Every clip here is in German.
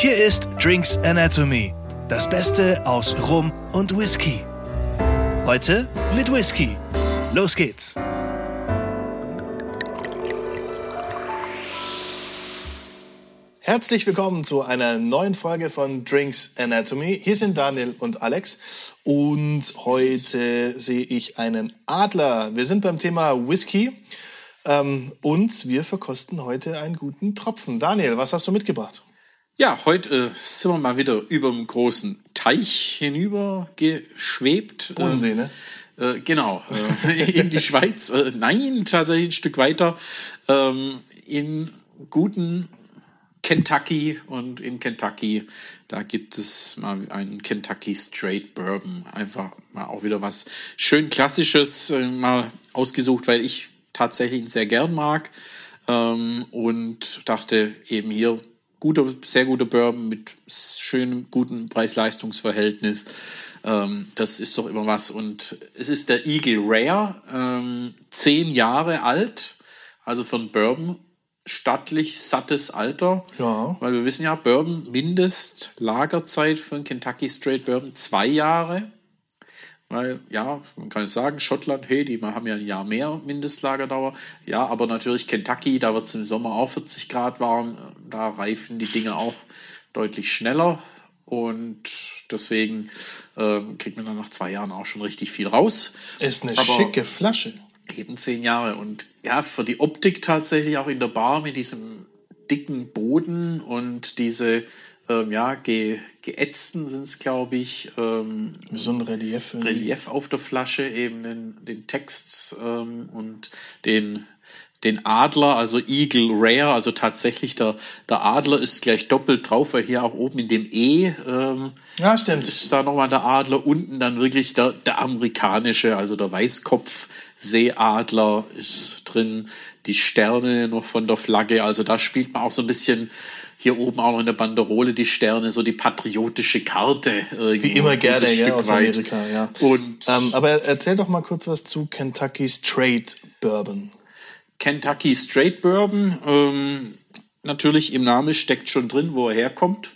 Hier ist Drinks Anatomy, das Beste aus Rum und Whisky. Heute mit Whisky. Los geht's. Herzlich willkommen zu einer neuen Folge von Drinks Anatomy. Hier sind Daniel und Alex und heute sehe ich einen Adler. Wir sind beim Thema Whisky ähm, und wir verkosten heute einen guten Tropfen. Daniel, was hast du mitgebracht? Ja, heute äh, sind wir mal wieder über dem großen Teich hinüber geschwebt. Bodensee, ne? Äh, genau, äh, in die Schweiz. Äh, nein, tatsächlich ein Stück weiter. Ähm, in guten Kentucky und in Kentucky, da gibt es mal einen Kentucky Straight Bourbon. Einfach mal auch wieder was schön Klassisches äh, mal ausgesucht, weil ich tatsächlich sehr gern mag. Ähm, und dachte eben hier guter, sehr guter Bourbon mit schönem, gutem Preis-Leistungs-Verhältnis. Ähm, das ist doch immer was. Und es ist der Eagle Rare, ähm, zehn Jahre alt, also von Bourbon stattlich sattes Alter. Ja. Weil wir wissen ja, Bourbon Mindestlagerzeit für einen Kentucky Straight Bourbon zwei Jahre. Weil, ja, man kann sagen, Schottland, hey, die haben ja ein Jahr mehr Mindestlagerdauer. Ja, aber natürlich Kentucky, da wird es im Sommer auch 40 Grad warm. Da reifen die Dinge auch deutlich schneller. Und deswegen äh, kriegt man dann nach zwei Jahren auch schon richtig viel raus. Ist eine Aber schicke Flasche. Eben zehn Jahre. Und ja, für die Optik tatsächlich auch in der Bar mit diesem dicken Boden und diese ähm, ja, ge, geätzten sind es, glaube ich. Ähm, So ein Relief. Relief auf der Flasche, eben den, den Text ähm, und den, den Adler, also Eagle Rare, also tatsächlich der, der Adler ist gleich doppelt drauf, weil hier auch oben in dem E ähm, Ja, stimmt. ist da nochmal der Adler, unten dann wirklich der, der amerikanische, also der Weißkopf. Seeadler ist drin, die Sterne noch von der Flagge, also da spielt man auch so ein bisschen hier oben auch noch in der Banderole die Sterne, so die patriotische Karte. Wie immer gerne, ja, aus Amerika, ja. Und Ähm, aber erzähl doch mal kurz was zu Kentucky Straight Bourbon. Kentucky Straight Bourbon, ähm, natürlich im Namen steckt schon drin, wo er herkommt.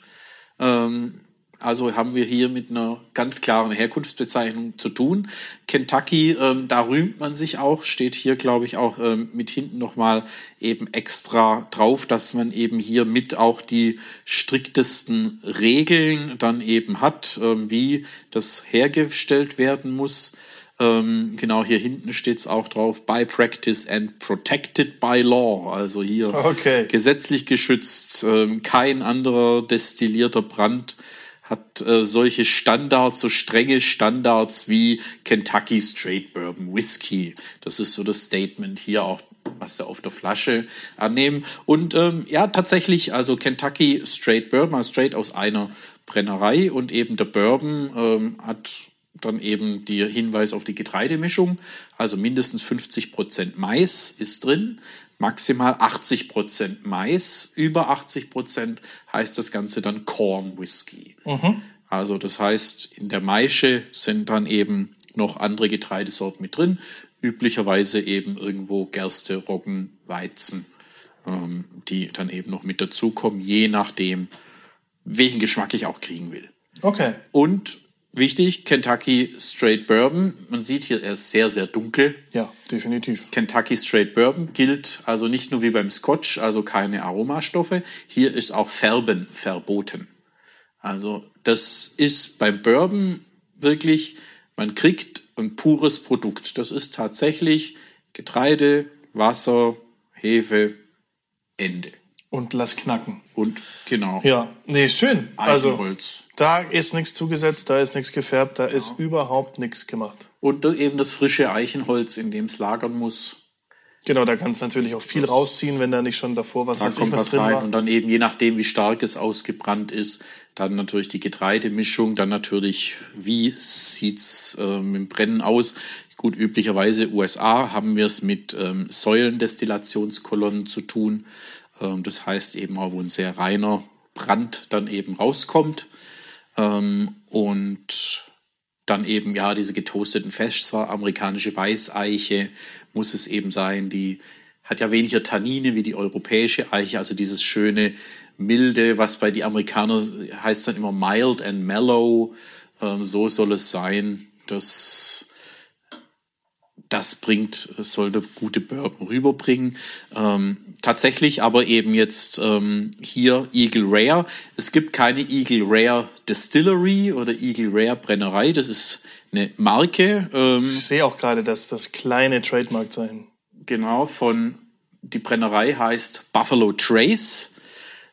Ähm, also haben wir hier mit einer ganz klaren Herkunftsbezeichnung zu tun. Kentucky, ähm, da rühmt man sich auch, steht hier, glaube ich, auch ähm, mit hinten nochmal eben extra drauf, dass man eben hier mit auch die striktesten Regeln dann eben hat, ähm, wie das hergestellt werden muss. Ähm, genau, hier hinten steht es auch drauf, by practice and protected by law. Also hier Okay. gesetzlich geschützt. Ähm, kein anderer destillierter Brand hat äh, solche Standards, so strenge Standards wie Kentucky Straight Bourbon Whisky. Das ist so das Statement hier auch, was sie auf der Flasche annehmen. Und ähm, ja, tatsächlich, also Kentucky Straight Bourbon, also straight aus einer Brennerei und eben der Bourbon ähm, hat dann eben der Hinweis auf die Getreidemischung, also mindestens 50% Mais ist drin, maximal 80% Mais, über 80% heißt das Ganze dann Corn Whisky. Also das heißt, in der Maische sind dann eben noch andere Getreidesorten mit drin, üblicherweise eben irgendwo Gerste, Roggen, Weizen, ähm, die dann eben noch mit dazukommen, je nachdem, welchen Geschmack ich auch kriegen will. Okay. Und wichtig, Kentucky Straight Bourbon. Man sieht hier, er ist sehr, sehr dunkel. Ja, definitiv. Kentucky Straight Bourbon gilt also nicht nur wie beim Scotch, also keine Aromastoffe. Hier ist auch Färben verboten. Also das ist beim Bourbon wirklich, man kriegt ein pures Produkt. Das ist tatsächlich Getreide, Wasser, Hefe, Ende. Und lass knacken. Und genau, Ja, nee, schön. Also, Eichenholz. Da ist nichts zugesetzt, da ist nichts gefärbt, da ist überhaupt nichts gemacht. Und eben das frische Eichenholz, in dem es lagern muss. Genau, da kannst du natürlich auch viel rausziehen, wenn da nicht schon davor was, Da ich, kommt was was drin rein war. und dann eben je nachdem, wie stark es ausgebrannt ist, dann natürlich die Getreidemischung, dann natürlich, wie sieht's äh, mit dem Brennen aus? Gut, üblicherweise USA haben wir es mit ähm, Säulendestillationskolonnen zu tun. Ähm, das heißt eben auch, wo ein sehr reiner Brand dann eben rauskommt. Ähm, und dann eben, ja, diese getoasteten Fässer, amerikanische Weißeiche muss es eben sein, die hat ja weniger Tannine wie die europäische Eiche, also dieses schöne milde, was bei die Amerikaner heißt dann immer mild and mellow. Ähm, so soll es sein. Das das bringt, sollte gute Bourbon rüberbringen. Ähm, tatsächlich aber eben jetzt ähm, hier Eagle Rare. Es gibt keine Eagle Rare Distillery oder Eagle Rare Brennerei. Das ist eine Marke. Ähm, ich sehe auch gerade das, das kleine Trademark-Zeichen. Genau, von die Brennerei heißt Buffalo Trace.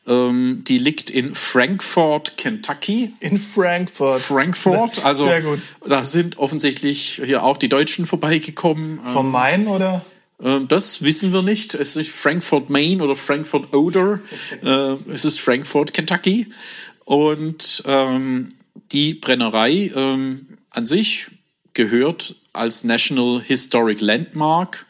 Ähm, die liegt in Frankfort, Kentucky. In Frankfurt. Frankfurt, also Sehr gut. da sind offensichtlich hier auch die Deutschen vorbeigekommen. Vom ähm, Main oder? Ähm, das wissen wir nicht. Es ist Frankfurt, Maine oder Frankfurt Oder. äh, es ist Frankfurt, Kentucky. Und ähm, die Brennerei ähm, an sich gehört als National Historic Landmark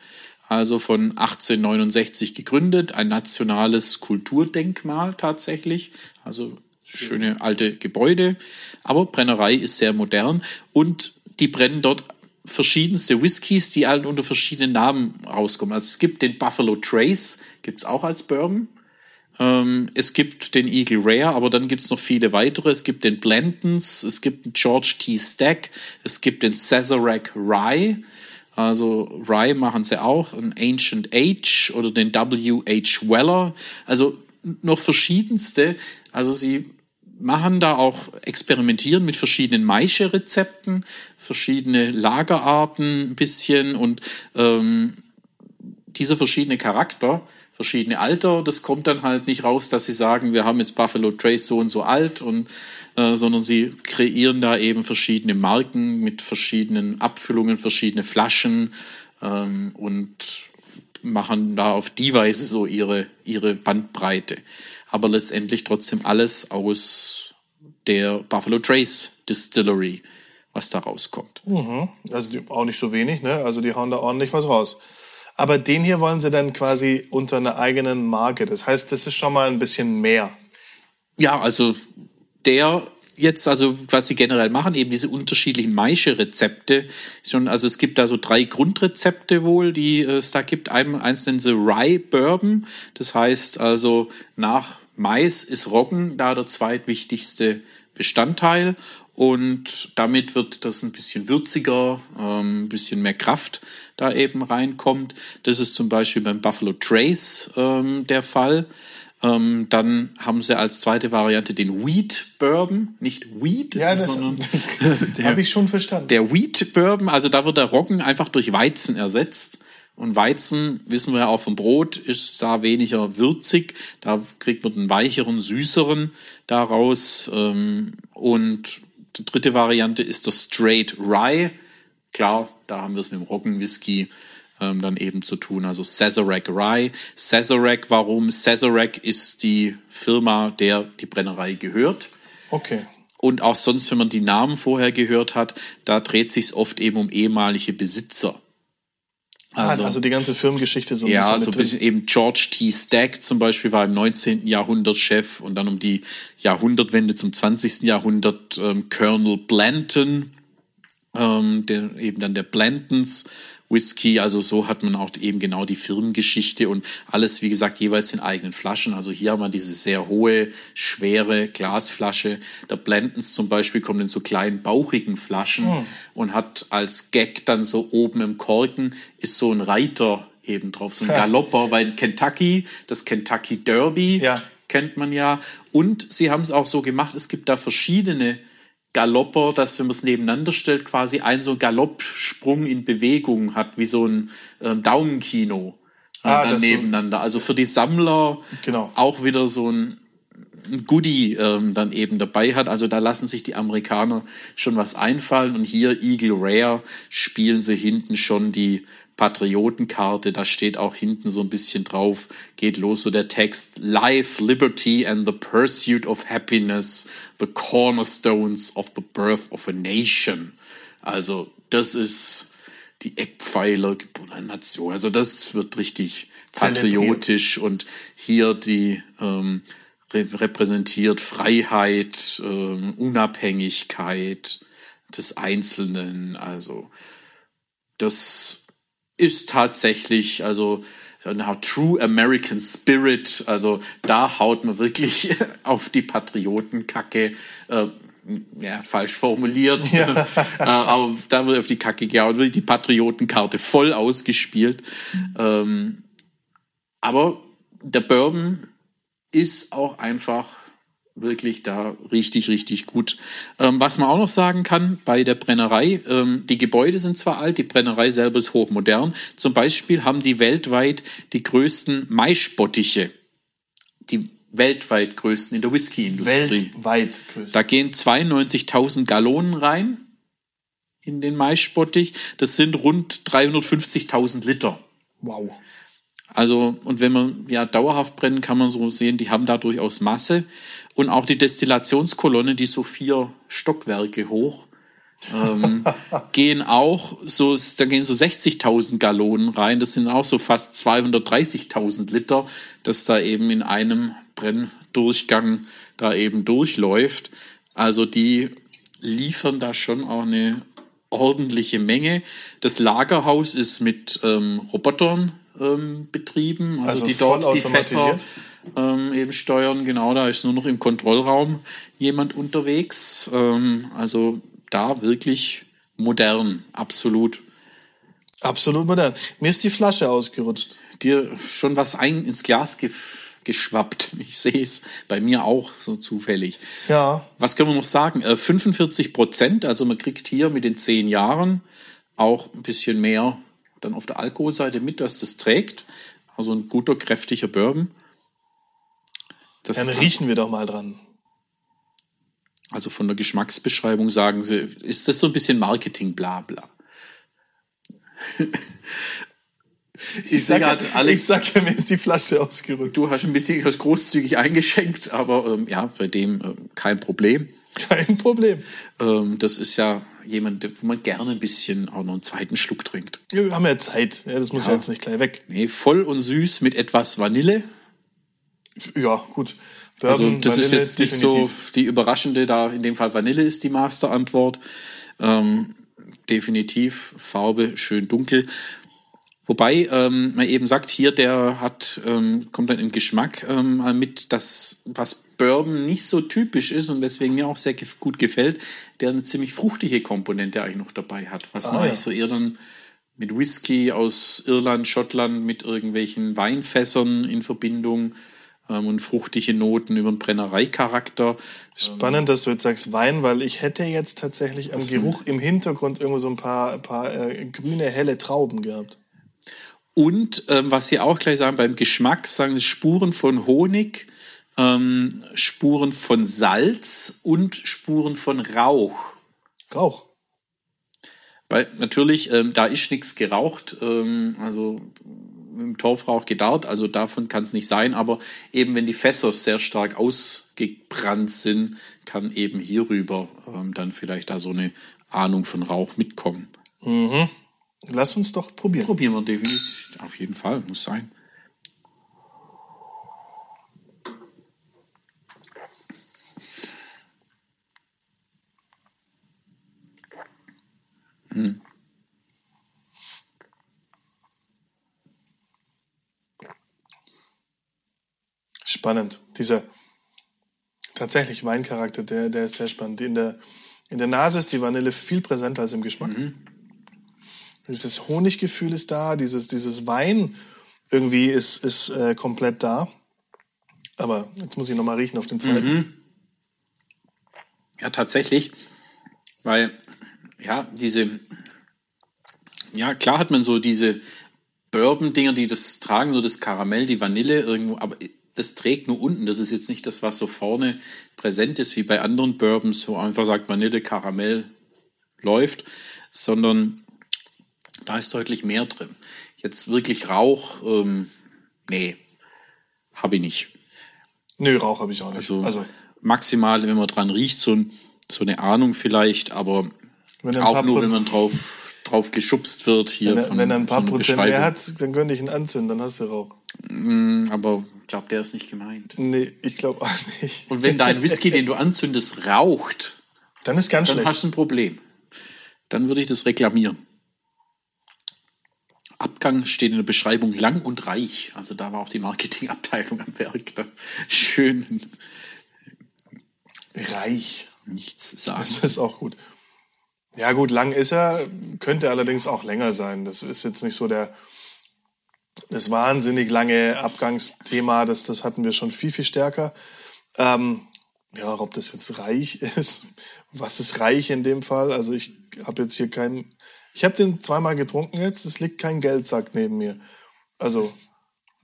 also von 1869 gegründet, ein nationales Kulturdenkmal tatsächlich, also schöne alte Gebäude, aber Brennerei ist sehr modern und die brennen dort verschiedenste Whiskys, die halt unter verschiedenen Namen rauskommen. Also es gibt den Buffalo Trace, gibt's auch als Bourbon. Ähm, es gibt den Eagle Rare, aber dann gibt's noch viele weitere. Es gibt den Blendons, es gibt den George T. Stack, es gibt den Sazerac Rye, also Rye machen sie auch, ein Ancient Age oder den W.H. Weller. Also noch verschiedenste. Also sie machen da auch experimentieren mit verschiedenen Maische-Rezepten, verschiedene Lagerarten ein bisschen und ähm, dieser verschiedene Charakter verschiedene Alter. Das kommt dann halt nicht raus, dass sie sagen, wir haben jetzt Buffalo Trace so und so alt, und, äh, sondern sie kreieren da eben verschiedene Marken mit verschiedenen Abfüllungen, verschiedene Flaschen ähm, und machen da auf die Weise so ihre, ihre Bandbreite. Aber letztendlich trotzdem alles aus der Buffalo Trace Distillery, was da rauskommt. Mhm. Also die, auch nicht so wenig, ne? Also die hauen da ordentlich was raus. Aber den hier wollen sie dann quasi unter einer eigenen Marke. Das heißt, das ist schon mal ein bisschen mehr. Ja, also der jetzt, also was sie generell machen, eben diese unterschiedlichen Maische-Rezepte. Also es gibt da so drei Grundrezepte wohl, die es da gibt. Ein, eins nennen sie Rye Bourbon. Das heißt also nach Mais ist Roggen da der zweitwichtigste Bestandteil. Und damit wird das ein bisschen würziger, ähm, ein bisschen mehr Kraft da eben reinkommt. Das ist zum Beispiel beim Buffalo Trace ähm, der Fall. Ähm, dann haben sie als zweite Variante den Wheat Bourbon, nicht Wheat, ja, das sondern habe ich schon verstanden. Der Wheat Bourbon, also da wird der Roggen einfach durch Weizen ersetzt. Und Weizen, wissen wir ja auch vom Brot, ist da weniger würzig. Da kriegt man einen weicheren, süßeren daraus. Ähm, und die dritte Variante ist der Straight Rye. Klar, da haben wir es mit dem Roggenwhisky ähm, dann eben zu tun. Also Sazerac Rye. Sazerac, warum? Sazerac ist die Firma, der die Brennerei gehört. Okay. Und auch sonst, wenn man die Namen vorher gehört hat, da dreht sich oft eben um ehemalige Besitzer. Also, also die ganze Firmengeschichte so ein ja, bisschen. Ja, so ein bisschen eben George T. Stack zum Beispiel war im 19. Jahrhundert Chef und dann um die Jahrhundertwende zum 20. Jahrhundert ähm, Colonel Blanton, ähm, der, eben dann der Blantons Whisky. Also so hat man auch eben genau die Firmengeschichte und alles, wie gesagt, jeweils in eigenen Flaschen. Also hier haben wir diese sehr hohe, schwere Glasflasche. Der Blendens zum Beispiel kommt in so kleinen, bauchigen Flaschen oh. und hat als Gag dann so oben im Korken ist so ein Reiter eben drauf, so ein Galopper, weil in Kentucky, das Kentucky Derby ja. kennt man ja. Und sie haben es auch so gemacht, es gibt da verschiedene Galopper, dass wenn man es nebeneinander stellt, quasi ein so Galoppsprung in Bewegung hat, wie so ein äh, Daumenkino äh, ah, nebeneinander. So. Also für die Sammler genau. auch wieder so ein, ein Goodie ähm, dann eben dabei hat. Also da lassen sich die Amerikaner schon was einfallen. Und hier Eagle Rare spielen sie hinten schon die Patriotenkarte, da steht auch hinten so ein bisschen drauf, geht los so der Text, Life, Liberty and the Pursuit of Happiness, the Cornerstones of the Birth of a Nation. Also das ist die Eckpfeiler gebundener Nation. Also das wird richtig patriotisch und hier die ähm, repräsentiert Freiheit, ähm, Unabhängigkeit des Einzelnen. Also das ist tatsächlich, also True American Spirit. Also da haut man wirklich auf die Patriotenkacke. Äh, ja, falsch formuliert. Ja. äh, aber da wird auf die Kacke gehauen, wird die Patriotenkarte voll ausgespielt. Ähm, aber der Bourbon ist auch einfach wirklich da richtig, richtig gut. Ähm, was man auch noch sagen kann bei der Brennerei, ähm, die Gebäude sind zwar alt, die Brennerei selber ist hochmodern. Zum Beispiel haben die weltweit die größten Maispottiche. Die weltweit größten in der Whisky-Industrie. Weltweit größten. Da gehen 92.000 Gallonen rein in den Maispottich. Das sind rund 350.000 Liter. Wow. Also, und wenn man ja dauerhaft brennen, kann man so sehen, die haben da durchaus Masse. Und auch die Destillationskolonne, die so vier Stockwerke hoch, ähm, gehen auch so, da gehen so 60.000 Gallonen rein. Das sind auch so fast 230.000 Liter, das da eben in einem Brenndurchgang da eben durchläuft. Also die liefern da schon auch eine ordentliche Menge. Das Lagerhaus ist mit ähm, Robotern ähm, betrieben, also, also die dort die Fässer ähm, eben steuern. Genau, da ist nur noch im Kontrollraum jemand unterwegs. Ähm, also da wirklich modern, absolut. Absolut modern. Mir ist die Flasche ausgerutscht. Dir schon was ein ins Glas ge geschwappt. Ich sehe es bei mir auch so zufällig. Ja. Was können wir noch sagen? Äh, 45 Prozent, also man kriegt hier mit den zehn Jahren auch ein bisschen mehr dann auf der Alkoholseite mit, dass das trägt. Also ein guter, kräftiger Bourbon. Das dann riechen wir doch mal dran. Also von der Geschmacksbeschreibung sagen sie, ist das so ein bisschen Marketing, bla bla. ich, ich sage, halt, Alex, ich sag ja, mir ist die Flasche ausgerückt. Du hast ein bisschen hast großzügig eingeschenkt, aber ähm, ja, bei dem äh, kein Problem. Kein Problem. Ähm, das ist ja jemand, wo man gerne ein bisschen auch noch einen zweiten Schluck trinkt. Ja, wir haben ja Zeit. Ja, das muss ja. ja jetzt nicht gleich weg. Nee, voll und süß mit etwas Vanille. Ja, gut. Bourbon, also das Vanille, ist jetzt nicht definitiv. so die überraschende, da in dem Fall Vanille ist die Masterantwort. Ähm, definitiv Farbe schön dunkel. Wobei ähm, man eben sagt, hier der hat ähm, kommt dann im Geschmack ähm, mit, das was Bourbon nicht so typisch ist und weswegen mir auch sehr gut gefällt, der eine ziemlich fruchtige Komponente eigentlich noch dabei hat, was ah, man ja. so eher dann mit Whisky aus Irland, Schottland, mit irgendwelchen Weinfässern in Verbindung ähm, und fruchtige Noten über den Brennereicharakter. Spannend, dass du jetzt sagst Wein, weil ich hätte jetzt tatsächlich am Geruch im Hintergrund irgendwo so ein paar, paar äh, grüne, helle Trauben gehabt. Und ähm, was Sie auch gleich sagen, beim Geschmack sagen Sie Spuren von Honig, ähm, Spuren von Salz und Spuren von Rauch. Rauch. Weil natürlich, ähm, da ist nichts geraucht, ähm, also im Torfrauch gedarrt, also davon kann es nicht sein, aber eben wenn die Fässer sehr stark ausgebrannt sind, kann eben hierüber ähm, dann vielleicht da so eine Ahnung von Rauch mitkommen. Mhm. Lass uns doch probieren. Probieren wir definitiv, auf jeden Fall, muss sein. Hm. Spannend. Dieser tatsächlich Weincharakter, der, der ist sehr spannend. In der, in der Nase ist die Vanille viel präsenter als im Geschmack. Mhm. Dieses Honiggefühl ist da, dieses, dieses Wein irgendwie ist, ist äh, komplett da. Aber jetzt muss ich nochmal riechen auf den zweiten. Mhm. Ja, tatsächlich. Weil, ja, diese, ja, klar hat man so diese Bourbon-Dinger, die das tragen, so das Karamell, die Vanille irgendwo, aber das trägt nur unten. Das ist jetzt nicht das, was so vorne präsent ist, wie bei anderen Bourbons, wo einfach sagt Vanille, Karamell läuft, sondern da ist deutlich mehr drin. Jetzt wirklich Rauch, ähm, nee, habe ich nicht. Nö, Rauch habe ich auch nicht. Also, also, maximal, wenn man dran riecht, so, so eine Ahnung vielleicht, aber auch nur, wenn man drauf, drauf geschubst wird hier. Wenn er, von, wenn er ein paar Prozent mehr hat, dann könnte ich ihn anzünden, dann hast du Rauch. Mm, aber ich glaube, der ist nicht gemeint. Nee, ich glaube auch nicht. Und wenn dein Whisky, den du anzündest, raucht, dann ist ganz dann schlecht. hast du ein Problem. Dann würde ich das reklamieren Abgang steht in der Beschreibung lang und reich. Also da war auch die Marketingabteilung am Werk. Da schön Reich. nichts sagen. Das ist auch gut. Ja, gut, lang ist er, könnte allerdings auch länger sein. Das ist jetzt nicht so der, das wahnsinnig lange Abgangsthema, das, das hatten wir schon viel, viel stärker. Ähm, ja, ob das jetzt reich ist, was ist reich in dem Fall? Also ich habe jetzt hier keinen, ich habe den zweimal getrunken jetzt, es liegt kein Geldsack neben mir. Also,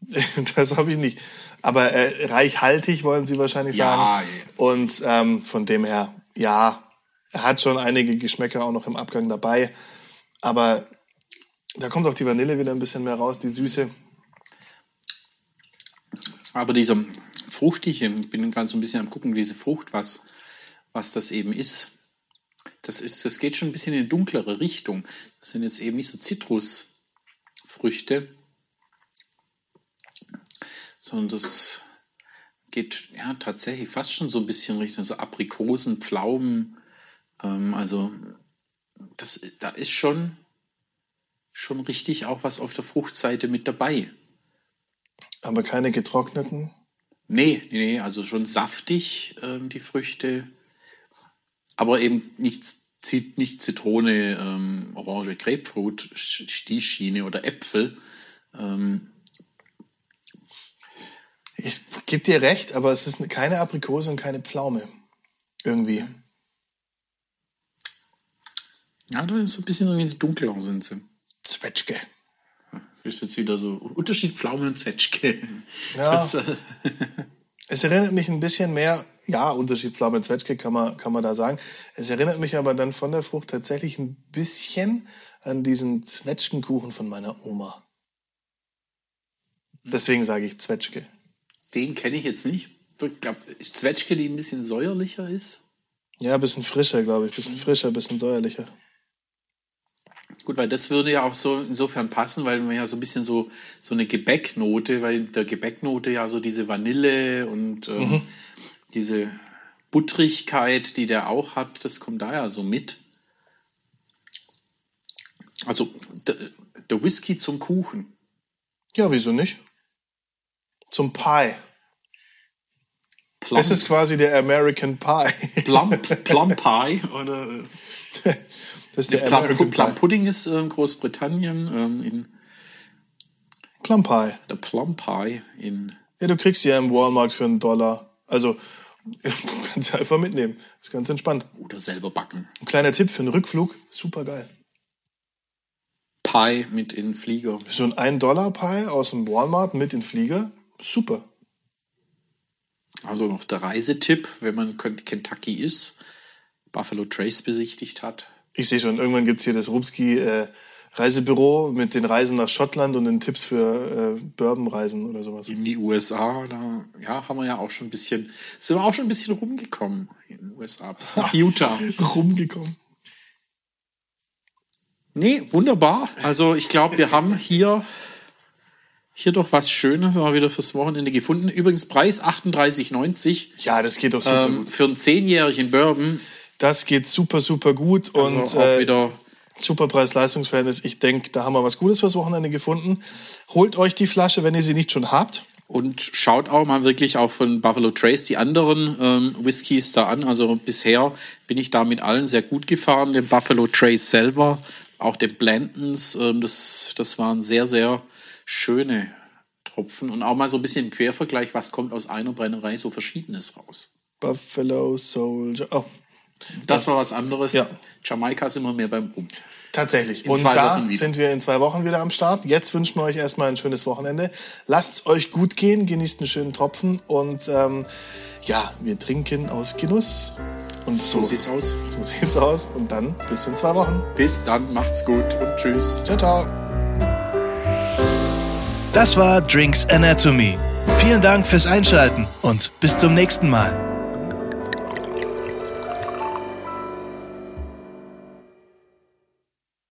das habe ich nicht. Aber äh, reichhaltig wollen Sie wahrscheinlich Ja, sagen. ja. Und ähm, von dem her, ja, er hat schon einige Geschmäcker auch noch im Abgang dabei. Aber da kommt auch die Vanille wieder ein bisschen mehr raus, die Süße. Aber dieser fruchtige, ich bin gerade so ein bisschen am gucken, diese Frucht, was, was das eben ist. Das ist, das geht schon ein bisschen in eine dunklere Richtung. Das sind jetzt eben nicht so Zitrusfrüchte, sondern das geht ja tatsächlich fast schon so ein bisschen Richtung so Aprikosen, Pflaumen. Ähm, also das, da ist schon, schon richtig auch was auf der Fruchtseite mit dabei. Aber keine getrockneten. Nee, nee, nee, also schon saftig, ähm, die Früchte. Aber eben nicht, Zit- nicht Zitrone, ähm, Orange, Grapefruit, Sch- die Schiene oder Äpfel. Ähm, Ich gebe dir recht, aber es ist keine Aprikose und keine Pflaume. Irgendwie. ja, da ist so ein bisschen irgendwie dunkler sind sie. Zwetschge. Das ist jetzt wieder so Unterschied Pflaume und Zwetschge. Ja. Das, äh, Es erinnert mich ein bisschen mehr, ja, Unterschied Pflaume Zwetschge kann man, kann man da sagen. Es erinnert mich aber dann von der Frucht tatsächlich ein bisschen an diesen Zwetschgenkuchen von meiner Oma. Deswegen sage ich Zwetschge. den kenne ich jetzt nicht. Ich glaube, ist Zwetschge, die ein bisschen säuerlicher ist. Ja, ein bisschen frischer, glaube ich. Ein bisschen frischer, ein bisschen säuerlicher. Gut, weil das würde ja auch so insofern passen, weil man ja so ein bisschen so, so eine Gebäcknote, weil in der Gebäcknote ja so diese Vanille und ähm, diese Buttrigkeit, die der auch hat, das kommt da ja so mit. Also der, der Whisky zum Kuchen. Ja, wieso nicht? Zum Pie. Plum, Es ist quasi der American Pie. Plum, Plum Pie oder Das ist der Plum, American Plum. Pudding ist äh, in Großbritannien, ähm, in Plum Pie. der Plum Pie in Ja, du kriegst sie ja im Walmart für einen Dollar. Also, du kannst sie einfach mitnehmen. ist ganz entspannt. oder selber backen. Ein kleiner Tipp für einen Rückflug. Super geil. Pie mit in Flieger. So ein 1-Dollar-Pie aus dem Walmart mit in den Flieger. Super. Also noch der Reisetipp, wenn man Kentucky ist, Buffalo Trace besichtigt hat. Ich sehe schon, irgendwann gibt's hier das Rumski äh, Reisebüro mit den Reisen nach Schottland und den Tipps für äh, Bourbon-Reisen oder sowas. In die USA, da ja, haben wir ja auch schon ein bisschen, sind wir auch schon ein bisschen rumgekommen in den USA, bis nach Utah. Rumgekommen. Nee, wunderbar. Also ich glaube, wir haben hier, hier doch was Schönes mal wieder fürs Wochenende gefunden. Übrigens Preis 38,90 Ja, das geht doch super ähm, gut. für einen zehnjährigen Bourbon. Das geht super, super gut. Also und auch äh, wieder super Preis-Leistungs-Verhältnis. Ich denke, da haben wir was Gutes fürs Wochenende gefunden. Holt euch die Flasche, wenn ihr sie nicht schon habt. Und schaut auch mal wirklich auch von Buffalo Trace die anderen ähm, Whiskys da an. Also bisher bin ich da mit allen sehr gut gefahren. Den Buffalo Trace selber, auch den Blantons, ähm, das, das waren sehr, sehr schöne Tropfen. Und auch mal so ein bisschen im Quervergleich, was kommt aus einer Brennerei so Verschiedenes raus. Buffalo Soldier. Oh, Das war was anderes. Ja. Jamaika ist immer mehr beim Rum. tatsächlich. In und zwei da Wochen wieder. sind wir in zwei Wochen wieder am Start. Jetzt wünschen wir euch erstmal ein schönes Wochenende. Lasst's euch gut gehen, genießt einen schönen Tropfen und ähm, ja, wir trinken aus Genuss. Und So so, sieht's aus. so sieht's aus. Und dann bis in zwei Wochen. Bis dann, macht's gut und tschüss. Ciao, ciao. Das war Drinks Anatomy. Vielen Dank fürs Einschalten und bis zum nächsten Mal.